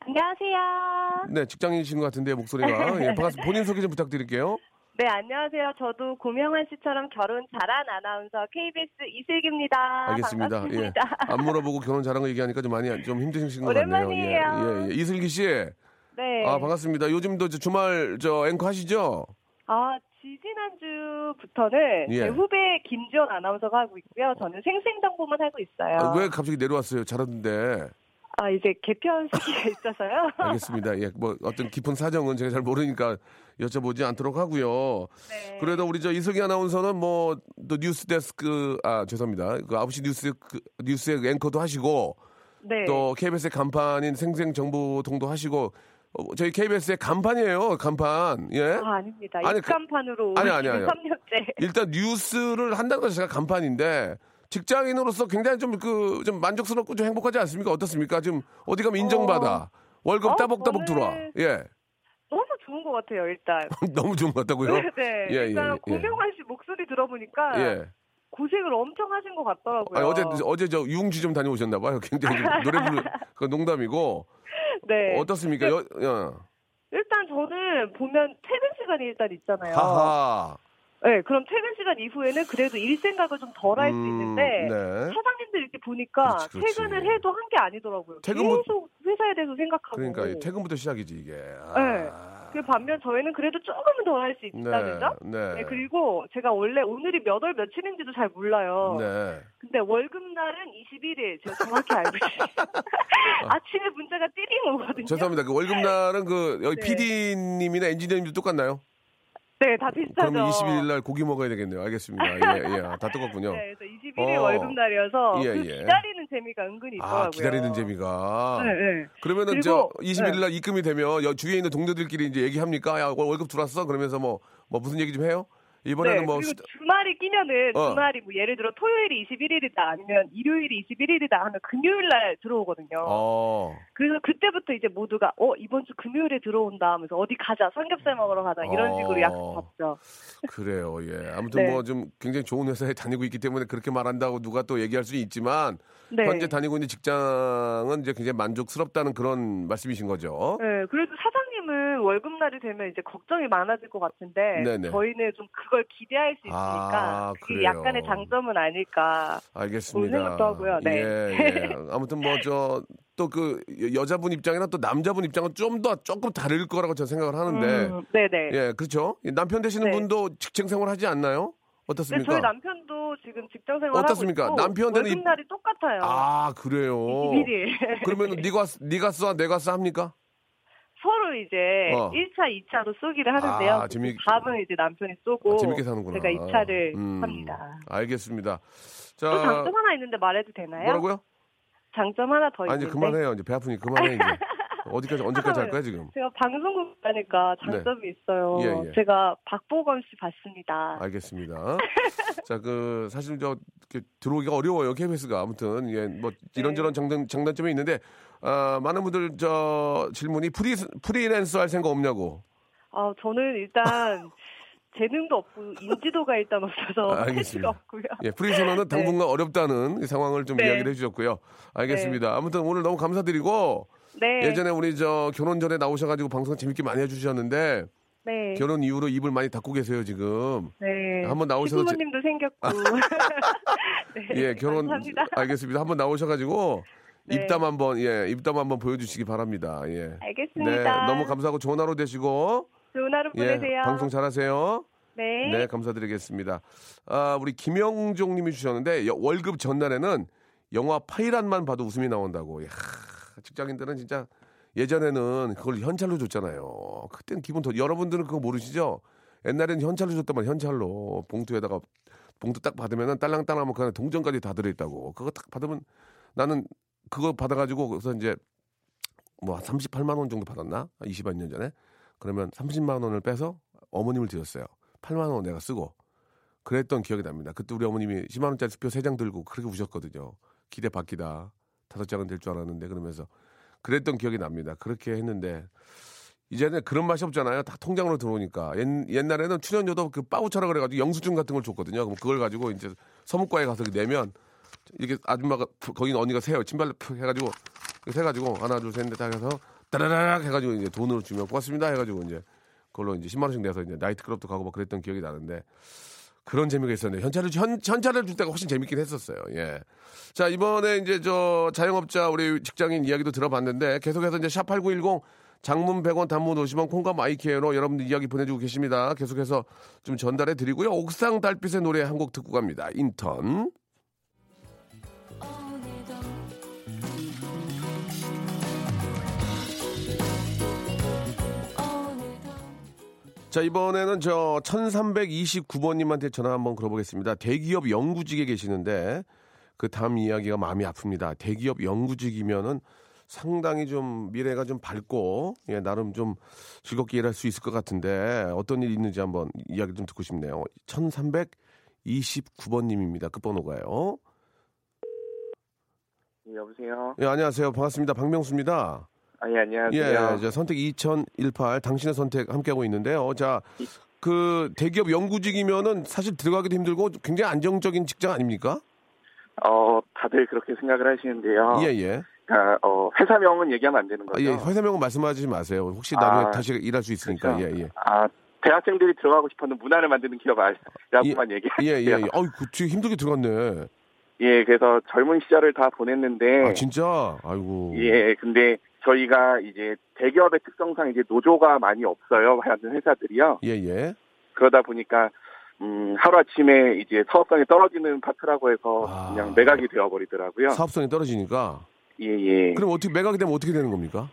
안녕하세요. 네 직장인이신 것 같은데 목소리가 예, <laughs> 반갑습니다. 본인 소개 좀 부탁드릴게요. 네, 안녕하세요. 저도 고명환 씨처럼 결혼 잘한 아나운서 KBS 이슬기입니다. 알겠습니다. 예. 반갑습니다. 안 물어보고 결혼 잘한 거 얘기하니까 좀 많이 좀 힘드신 것 같네요. 오랜만이에요. 예, 예, 예. 이슬기 씨. 네. 아 반갑습니다. 요즘도 저 주말 저 앵커 하시죠? 아, 지지난주부터는 예. 제 후배 김지원 아나운서가 하고 있고요. 저는 생생정보만 하고 있어요. 아, 왜 갑자기 내려왔어요? 잘하던데. 아, 이제 개편 시기가 <laughs> 있어서요. 알겠습니다. 예, 뭐 어떤 깊은 사정은 제가 잘 모르니까 여쭤보지 않도록 하고요. 네. 그래도 우리 저 이슬기 아나운서는 뭐 또 뉴스 데스크 아 죄송합니다. 그 9시 뉴스 그, 뉴스의 앵커도 하시고 네. 또 KBS의 간판인 생생 정보통도 하시고 어, 저희 KBS의 간판이에요. 간판. 예. 아, 아닙니다. 아니, 그- 입간판으로 아니, 아니, 아니. 3년째. 일단 뉴스를 한다는 것이 제가 간판인데 직장인으로서 굉장히 좀 그 좀 만족스럽고 좀 행복하지 않습니까? 어떻습니까? 지금 어디 가면 인정받아. 월급 어, 따복따복 저는- 들어와. 예. 너무 좋은 것 같아요, 일단. <laughs> 너무 좋은 것 같다고요? 네. 예, 예, 일단 예. 고명환 씨 목소리 들어보니까 예. 고생을 엄청 하신 것 같더라고요. 아니, 어제 어제 저 유흥지 좀 다녀오셨나 봐요. <laughs> 굉장히 좀 노래 부르 그 농담이고 <laughs> 네. 어떻습니까? 여, 야. 일단 저는 보면 퇴근 시간이 일단 있잖아요. 하하. 네, 그럼 퇴근 시간 이후에는 그래도 일 생각을 좀 덜 할수 음, 있는데 네. 사장님들 이렇게 보니까 그렇지, 그렇지. 퇴근을 해도 한 게 아니더라고요. 퇴근부- 계속 회사에 대해서 생각하고. 그러니까 이 퇴근부터 시작이지 이게. 아, 네. 그 반면 저희는 그래도 조금은 더할수 있다는 점. 네. 네, 그리고 제가 원래 오늘이 몇 월 며칠인지도 잘 몰라요. 네. 근데 월급날은 21일 제가 정확히 알고 있어요. <laughs> 아침에 문자가 띠링 오거든요. 죄송합니다. 그 월급날은 그 여기 네. PD님이나 엔지니어님도 똑같나요? 네, 다 비슷하죠. 그럼 21일 날 고기 먹어야 되겠네요. 알겠습니다. 예, 예. 다 똑같군요. <laughs> 네, 그래서 21일 어. 월급날이어서 예, 그 예. 기다리는 재미가 은근히 있더라고요. 아, 기다리는 재미가. 네, 네. 그러면은 저 그리고, 21일 날 입금이 되면 여 주위에 있는 동료들끼리 이제 얘기합니까? 야, 월급 들어왔어? 그러면서 뭐, 뭐 무슨 얘기 좀 해요? 이번에는 네, 뭐 그리고 주말이 끼면은 어. 주말이 뭐 예를 들어 토요일이 21일이다 아니면 일요일이 21일이다 하면 금요일 날 들어오거든요. 어. 그래서 그때부터 이제 모두가 어 이번 주 금요일에 들어온다 하면서 어디 가자 삼겹살 먹으러 가자 이런 어. 식으로 약속 잡죠. 그래요, 예. 아무튼 네. 뭐좀 굉장히 좋은 회사에 다니고 있기 때문에 그렇게 말한다고 누가 또 얘기할 수는 있지만 네. 현재 다니고 있는 직장은 이제 굉장히 만족스럽다는 그런 말씀이신 거죠. 네, 그래도 사장 님은 월급날이 되면 이제 걱정이 많아질 것 같은데 네네. 저희는 좀 그걸 기대할 수 있으니까 아, 그게 그래요. 약간의 장점은 아닐까. 알겠습니다. 생각도 하고요. 네. 예, 예. 아무튼 뭐 저 또그 여자분 입장이나 또 남자분 입장은 좀 더 조금 다를 거라고 저는 생각을 하는데. 음, 네네. 예, 그렇죠. 남편 되시는 네. 분도 직장 생활 하지 않나요? 네, 어떻습니까? 저희 남편도 지금 직장 생활 어떻습니까? 하고 있고 남편한테는 이- 월급날이 똑같아요. 아, 그래요. 21일. 그러면 <laughs> 네가 네가 써 내가 써 합니까? 서로 이제 어. 1차, 2차로 쏘기를 하는데요. 아, 재미- 밥은 이제 남편이 쏘고 아, 재밌게 사는구나. 제가 2차를 음, 합니다. 알겠습니다. 또 자, 장점 하나 있는데 말해도 되나요? 뭐라고요? 장점 하나 더 아니 있는데 이제 그만해요. 이제 배 아프니 그만해 이제. <laughs> 어디까지 언제까지 할 거야 지금? 제가 방송국 가니까 장점이 있어요. 예, 예. 제가 박보검 씨 봤습니다. 알겠습니다. <laughs> 자, 그 사실 저 들어오기가 어려워요 KBS가 아무튼 예, 뭐 이런저런 장단 장단점이 있는데 아, 많은 분들 저 질문이 프리 프리랜서 할 생각 없냐고. 아, 저는 일단 <laughs> 재능도 없고 인지도가 일단 없어서 아, 할 알겠습니다. 수가 없고요. 예, 프리선언은 당분간 어렵다는 이 상황을 좀 네. 이야기를 해주셨고요. 알겠습니다. 아무튼 오늘 너무 감사드리고 네. 예전에 우리 저 결혼 전에 나오셔가지고 방송 재밌게 많이 해주셨는데 네. 결혼 이후로 입을 많이 닫고 계세요 지금. 네. 한번 나오셔서 제- 시부모님도 생겼고. <laughs> 네, 예, 결혼 감사합니다. 알겠습니다. 한번 나오셔가지고 네. 입담 한번 예 입담 한번 보여주시기 바랍니다. 예. 네, 알겠습니다. 너무 감사하고 좋은 하루 되시고 좋은 하루 예 보내세요. 방송 잘하세요. 네. 네, 감사드리겠습니다. 아, 우리 김영종 님이 주셨는데 여- 월급 전날에는 영화 파이란만 봐도 웃음이 나온다고. 야, 직장인들은 진짜 예전에는 그걸 현찰로 줬잖아요. 그때는 기분 더 여러분들은 그거 모르시죠? 옛날에는 현찰로 말이야. 현찰로 봉투에다가 봉투 딱 받으면은 딸랑딸랑 하면 그 안에 동전까지 다 들어있다고. 그거 딱 받으면 나는 그거 받아가지고 그래서 이제 뭐 38만 원 정도 받았나? 20여 년 전에. 그러면 30만 원을 빼서 어머님을 드렸어요. 8만 원 내가 쓰고 그랬던 기억이 납니다. 그때 우리 어머님이 10만 원짜리 수표 3장 들고 그렇게 우셨거든요. 기대 바뀌다. 다섯 장은 될 줄 알았는데 그러면서 그랬던 기억이 납니다. 그렇게 했는데 이제는 그런 맛이 없잖아요. 다 통장으로 들어오니까 옛, 옛날에는 출연료도 그 빠우차라 그래가지고 영수증 같은 걸 줬거든요. 그럼 그걸 가지고 이제 서무과에 가서 내면 이렇게 아줌마가 푹, 거기 언니가 세요. 침발로 푹 해가지고 세가지고 하나 둘 셋넷다 해서 따라라락 해가지고 이제 돈으로 주면 고맙습니다 해가지고 이제 그걸로 이제 10만 원씩 내서 이제 나이트클럽도 가고 막 그랬던 기억이 나는데 그런 재미가 있었는데 현찰을 현, 현찰을 줄 때가 훨씬 재밌긴 했었어요. 예. 자 이번에 이제 저 자영업자 우리 직장인 이야기도 들어봤는데 계속해서 이제 샵 #8910 장문 100원, 단문 50원, 콩과 my K에로 여러분들 이야기 보내주고 계십니다. 계속해서 좀 전달해 드리고요. 옥상 달빛의 노래 한 곡 듣고 갑니다. 인턴. 자, 이번에는 저 1329번님한테 전화 한번 걸어보겠습니다. 대기업 연구직에 계시는데 그 다음 이야기가 마음이 아픕니다. 대기업 연구직이면은 상당히 좀 미래가 좀 밝고 예, 나름 좀 즐겁게 일할 수 있을 것 같은데 어떤 일이 있는지 한번 이야기 좀 듣고 싶네요. 1329번님입니다. 끝번호가요. 네, 여보세요. 예, 안녕하세요. 반갑습니다. 박명수입니다. 아, 예, 안녕하세요. 예, 이제 선택 2018 당신의 선택 함께하고 있는데요. 자, 그 대기업 연구직이면은 사실 들어가기도 힘들고 굉장히 안정적인 직장 아닙니까? 어, 다들 그렇게 생각을 하시는데요. 예, 예. 그러니까 어, 회사명은 얘기하면 안 되는 아, 거죠. 예, 회사명은 말씀하지 마세요. 혹시 나중에 아, 다시 일할 수 있으니까. 그렇죠. 예, 예. 아, 대학생들이 들어가고 싶었는 문화를 만드는 기업이라고만. 예, 예, 예. 어이, 그, 되게 힘들게 들어갔네. 예, 그래서 젊은 시절을 다 보냈는데 아, 진짜? 아이고. 예, 근데 저희가 이제 대기업의 특성상 이제 노조가 많이 없어요. 하는 회사들이요. 예, 예. 그러다 보니까 음, 하루아침에 이제 사업성이 떨어지는 파트라고 해서 아. 그냥 매각이 되어버리더라고요. 사업성이 떨어지니까. 예, 예. 그럼 어떻게 매각이 되면 어떻게 되는 겁니까?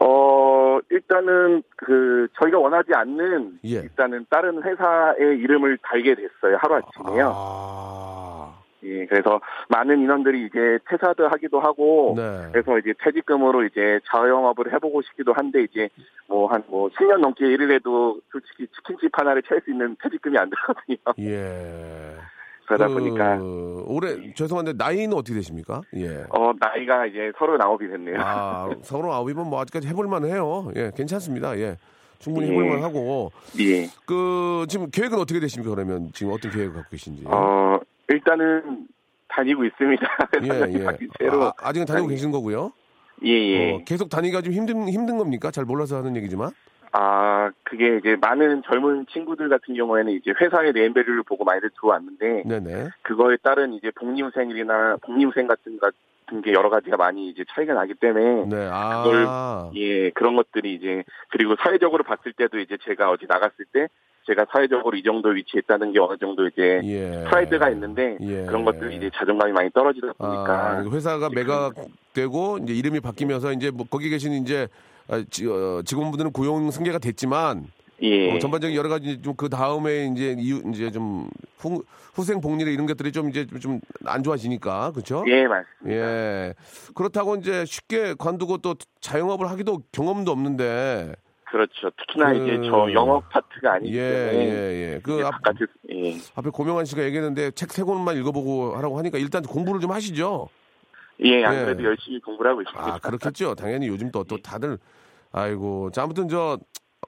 어, 일단은 그 저희가 원하지 않는 예. 일단은 다른 회사의 이름을 달게 됐어요. 하루아침에요. 아. 예, 그래서 많은 인원들이 이제 퇴사도 하기도 하고 네. 그래서 이제 퇴직금으로 이제 자영업을 해보고 싶기도 한데 이제 뭐 한뭐 10년 넘게 일을 해도 솔직히 치킨집 하나를 차릴 수 있는 퇴직금이 안 들거든요. <laughs> 예. <laughs> 그러다 그, 보니까 올해 죄송한데 나이는 어떻게 되십니까? 예. 어 나이가 이제 서른 아홉이 됐네요. 아, <laughs> 서로 아홉이면 뭐 아직까지 해볼만 해요. 예, 괜찮습니다. 예. 충분히 예. 해볼만 하고. 예. 그, 지금 계획은 어떻게 되십니까? 그러면 지금 어떤 계획을 갖고 계신지. 어 일단은 다니고 있습니다. <laughs> 예, 예. 새로 아, 아직은 다니고 계신 거고요. 예, 예. 어, 계속 다니기가 좀 힘든, 힘든 겁니까? 잘 몰라서 하는 얘기지만. 아, 그게 이제 많은 젊은 친구들 같은 경우에는 이제 회사의 네임밸류를 보고 많이들 들어왔는데, 네네. 그거에 따른 이제 복리후생이나 복리후생 같은, 같은 게 여러 가지가 많이 이제 차이가 나기 때문에, 네, 아. 그걸, 예, 그런 것들이 이제, 그리고 사회적으로 봤을 때도 이제 제가 어디 나갔을 때, 제가 사회적으로 이 정도 위치에 있다는 게 어느 정도 이제, 예. 프라이드가 있는데, 예. 그런 것들이 이제 자존감이 많이 떨어지다 보니까, 아, 회사가 매각되고 이제 이름이 바뀌면서 이제 뭐 거기 계신 이제 아, 지- 어, 직원분들은 고용 승계가 됐지만 예. 어, 전반적인 여러 가지 좀 그 다음에 이제 이유 이제 좀 후, 후생 복리를 이런 것들이 좀 이제 좀 안 좋아지니까 그렇죠? 예, 맞습니다. 예. 그렇다고 이제 쉽게 관두고 또 자영업을 하기도 경험도 없는데 그렇죠. 특히나 그- 이제 저 영업 파트가 아니기 예, 때문에, 예, 예. 그 앞, 바깥에, 예. 앞에 고명환 씨가 얘기했는데 책 세 권만 읽어보고 하라고 하니까 일단 공부를 좀 하시죠. 예, 안 예. 그래도 열심히 공부를 하고 있습니다. 아, 그렇겠죠. 당연히 요즘 또, 또 다들, 아이고. 자, 아무튼 저,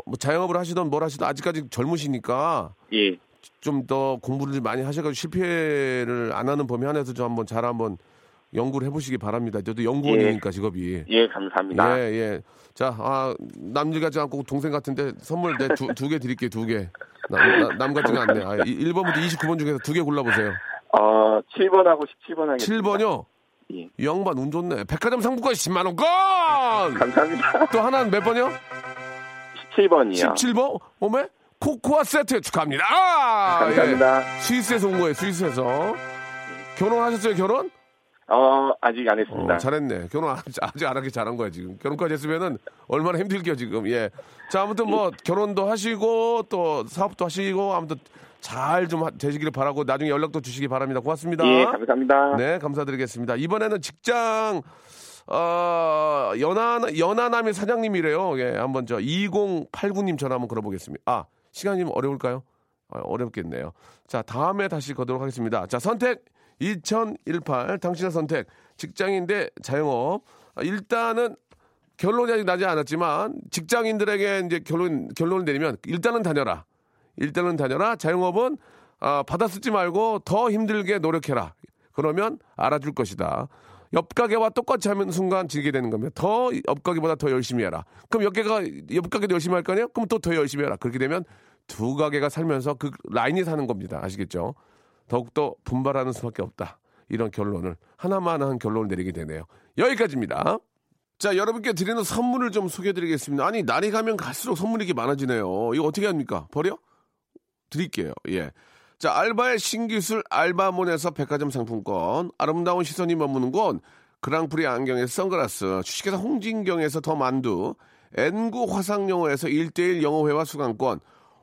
뭐 자영업을 하시던 뭘 하시던 아직까지 젊으시니까 예. 좀 더 공부를 많이 하셔가지고 실패를 안 하는 범위 안에서 좀 한번 잘 한번 연구를 해보시기 바랍니다. 저도 연구원이니까 직업이. 예, 감사합니다. 예, 예. 자, 아, 남들 같지 않고 동생 같은데 선물 내 두 개 드릴게요, 두 개. 나- 나- 남 같지가 않네. 아, 1번부터 29번 중에서 두 개 골라보세요. 어, 7번하고 17번 하겠습니다. 7번요? 예. 이 양반 운 좋네. 백화점 상품권 10만원권! 감사합니다. 또 하나는 몇 번이요? 17번이요. 17번? 어메? 코코아 세트 축하합니다. 아, 감사합니다. 예. 스위스에서 온 거예요, 스위스에서. 결혼하셨어요, 결혼? 어, 아직 안 했습니다. 어, 잘했네. 결혼 아직, 안 하기 잘한 거야, 지금. 결혼까지 했으면은 얼마나 힘들게요, 지금. 예. 자, 아무튼 뭐, 결혼도 하시고, 또 사업도 하시고, 아무튼 잘 좀 되시기를 바라고, 나중에 연락도 주시기 바랍니다. 고맙습니다. 예, 감사합니다. 네, 감사드리겠습니다. 이번에는 직장, 어, 연하, 연하남의 사장님이래요. 예, 한번 저 2089님 전화 한번 걸어보겠습니다. 아, 시간이 좀 어려울까요? 아, 어렵겠네요. 자, 다음에 다시 거도록 하겠습니다. 자, 선택 2018 당신의 선택 직장인대 자영업. 아, 일단은 결론이 아직 나지 않았지만 직장인들에게 이제 결론 결론을 내리면 일단은 다녀라. 일단은 다녀라. 자영업은 아, 받아 쓰지 말고 더 힘들게 노력해라. 그러면 알아줄 것이다. 옆 가게와 똑같이 하면 순간 지게 되는 겁니다. 더 옆 가게보다 더 열심히 해라. 그럼 옆 가게가 옆 가게도 열심히 할 거 아니에요? 그럼 또 더 열심히 해라. 그렇게 되면 두 가게가 살면서 그 라인이 사는 겁니다. 아시겠죠? 더욱더 분발하는 수밖에 없다. 이런 결론을 하나만 한 결론을 내리게 되네요. 여기까지입니다. 자, 여러분께 드리는 선물을 좀 소개해 드리겠습니다. 아니, 날이 가면 갈수록 선물이 이렇게 많아지네요. 이거 어떻게 합니까? 버려? 드릴게요. 예. 자, 알바의 신기술 알바몬에서 백화점 상품권, 아름다운 시선이 머무는 곳, 그랑프리 안경에서 선글라스, 주식회사 홍진경에서 더 만두, 엔구 화상영어에서 1대1 영어회화 수강권,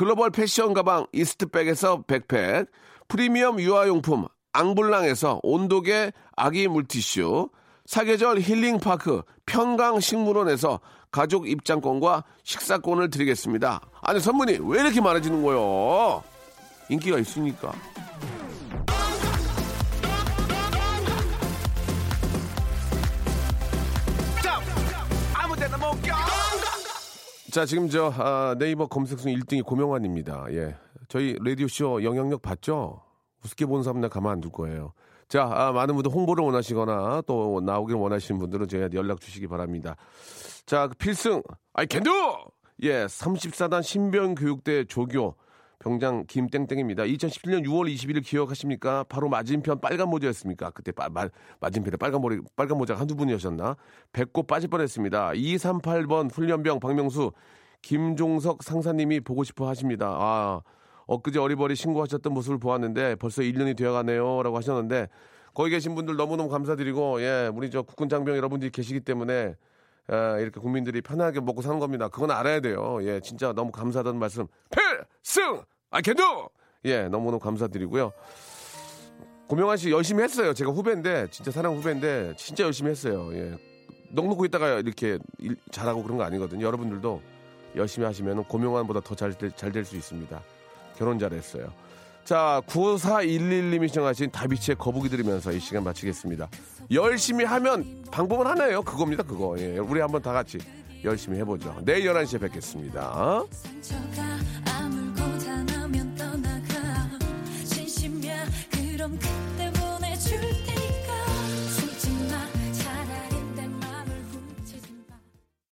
글로벌 패션 가방 이스트백에서 백팩, 프리미엄 유아용품 앙블랑에서 온도계 아기 물티슈, 사계절 힐링파크 평강식물원에서 가족 입장권과 식사권을 드리겠습니다. 아니 선물이 왜 이렇게 많아지는 거요? 인기가 있으니까. 자, 지금 저 아, 네이버 검색순 1등이 고명환입니다. 예. 저희 라디오쇼 영향력 봤죠? 우습게 보는 사람 나 가만 안 둘 거예요. 자, 아, 많은 분들 홍보를 원하시거나 또 나오길 원하시는 분들은 저희한테 연락 주시기 바랍니다. 자, 그 필승, 아이, 캔두! 예, 34단 신병교육대 조교 병장 김땡땡입니다. 2017년 6월 21일 기억하십니까? 바로 맞은편 빨간 모자였습니까? 그때 맞은편에 빨간 머리, 빨간 모자가 한두 분이었나? 배꼽 빠질 뻔했습니다. 238번 훈련병 박명수 김종석 상사님이 보고 싶어 하십니다. 아, 엊그제 어리버리 신고하셨던 모습을 보았는데 벌써 1년이 되어가네요. 라고 하셨는데 거기 계신 분들 너무너무 감사드리고 예, 우리 저 국군 장병 여러분들이 계시기 때문에 아, 이렇게 국민들이 편하게 먹고 사는 겁니다. 그건 알아야 돼요. 예, 진짜 너무 감사하다는 말씀. 필승! 아, 캔도! 예, 너무너무 감사드리고요. 고명환 씨 열심히 했어요. 제가 후배인데, 진짜 사랑 후배인데, 진짜 열심히 했어요. 예. 넉넉고 있다가 이렇게 일- 잘하고 그런 거 아니거든요. 여러분들도 열심히 하시면 고명환보다 더 잘 잘 될 수 있습니다. 결혼 잘했어요. 자, 9411님이 신청하신 다비치의 거북이 들으면서 이 시간 마치겠습니다. 열심히 하면 방법은 하나예요. 그겁니다, 그거. 예, 우리 한번 다 같이 열심히 해보죠. 내일 11시에 뵙겠습니다. 그럼